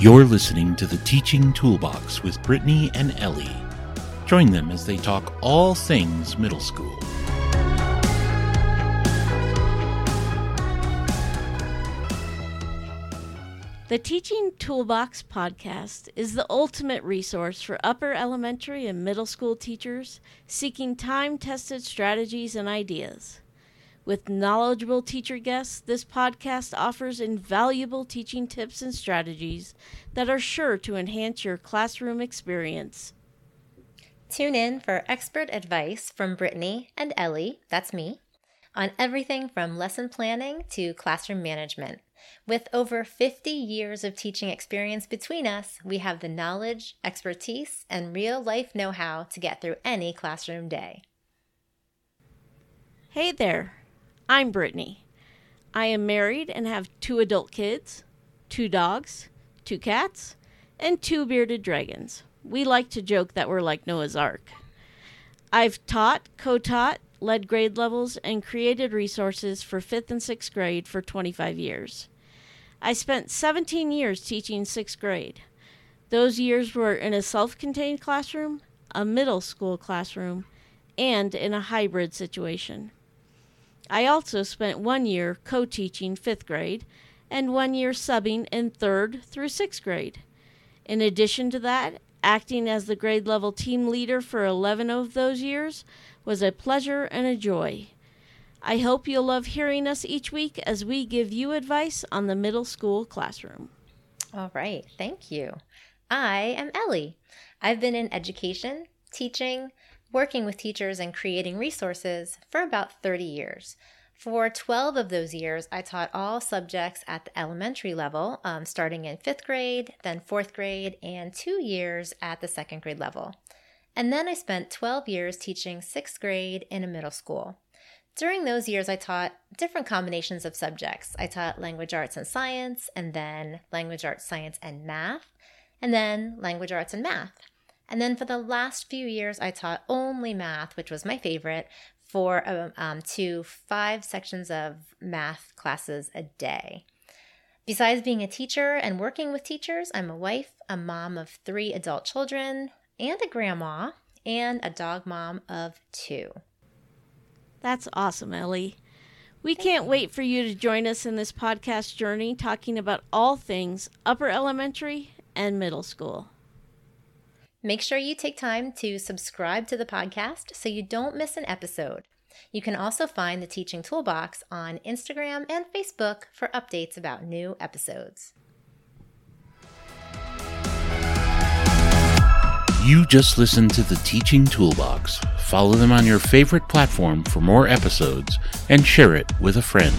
You're listening to the Teaching Toolbox with Brittany and Ellie. Join them as they talk all things middle school. The Teaching Toolbox podcast is the ultimate resource for upper elementary and middle school teachers seeking time tested strategies and ideas. With knowledgeable teacher guests, this podcast offers invaluable teaching tips and strategies that are sure to enhance your classroom experience. Tune in for expert advice from Brittany and Ellie, that's me, on everything from lesson planning to classroom management. With over 50 years of teaching experience between us, we have the knowledge, expertise, and real life know how to get through any classroom day. Hey there, I'm Brittany. I am married and have two adult kids, two dogs, two cats, and two bearded dragons. We like to joke that we're like Noah's Ark. I've taught, co taught, led grade levels, and created resources for 5th and 6th grade for 25 years. I spent 17 years teaching 6th grade. Those years were in a self contained classroom, a middle school classroom, and in a hybrid situation. I also spent one year co teaching 5th grade and one year subbing in 3rd through 6th grade. In addition to that, acting as the grade level team leader for 11 of those years was a pleasure and a joy. I hope you'll love hearing us each week as we give you advice on the middle school classroom. All right, thank you. I am Ellie. I've been in education, teaching, working with teachers, and creating resources for about 30 years. For 12 of those years, I taught all subjects at the elementary level, um, starting in fifth grade, then fourth grade, and two years at the second grade level. And then I spent 12 years teaching sixth grade in a middle school. During those years, I taught different combinations of subjects. I taught language arts and science, and then language arts, science, and math, and then language arts and math. And then for the last few years, I taught only math, which was my favorite, for um, um, to five sections of math classes a day. Besides being a teacher and working with teachers, I'm a wife, a mom of three adult children, and a grandma, and a dog mom of two. That's awesome, Ellie. We can't wait for you to join us in this podcast journey talking about all things upper elementary and middle school. Make sure you take time to subscribe to the podcast so you don't miss an episode. You can also find the Teaching Toolbox on Instagram and Facebook for updates about new episodes. You just listened to the Teaching Toolbox. Follow them on your favorite platform for more episodes and share it with a friend.